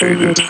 complicated.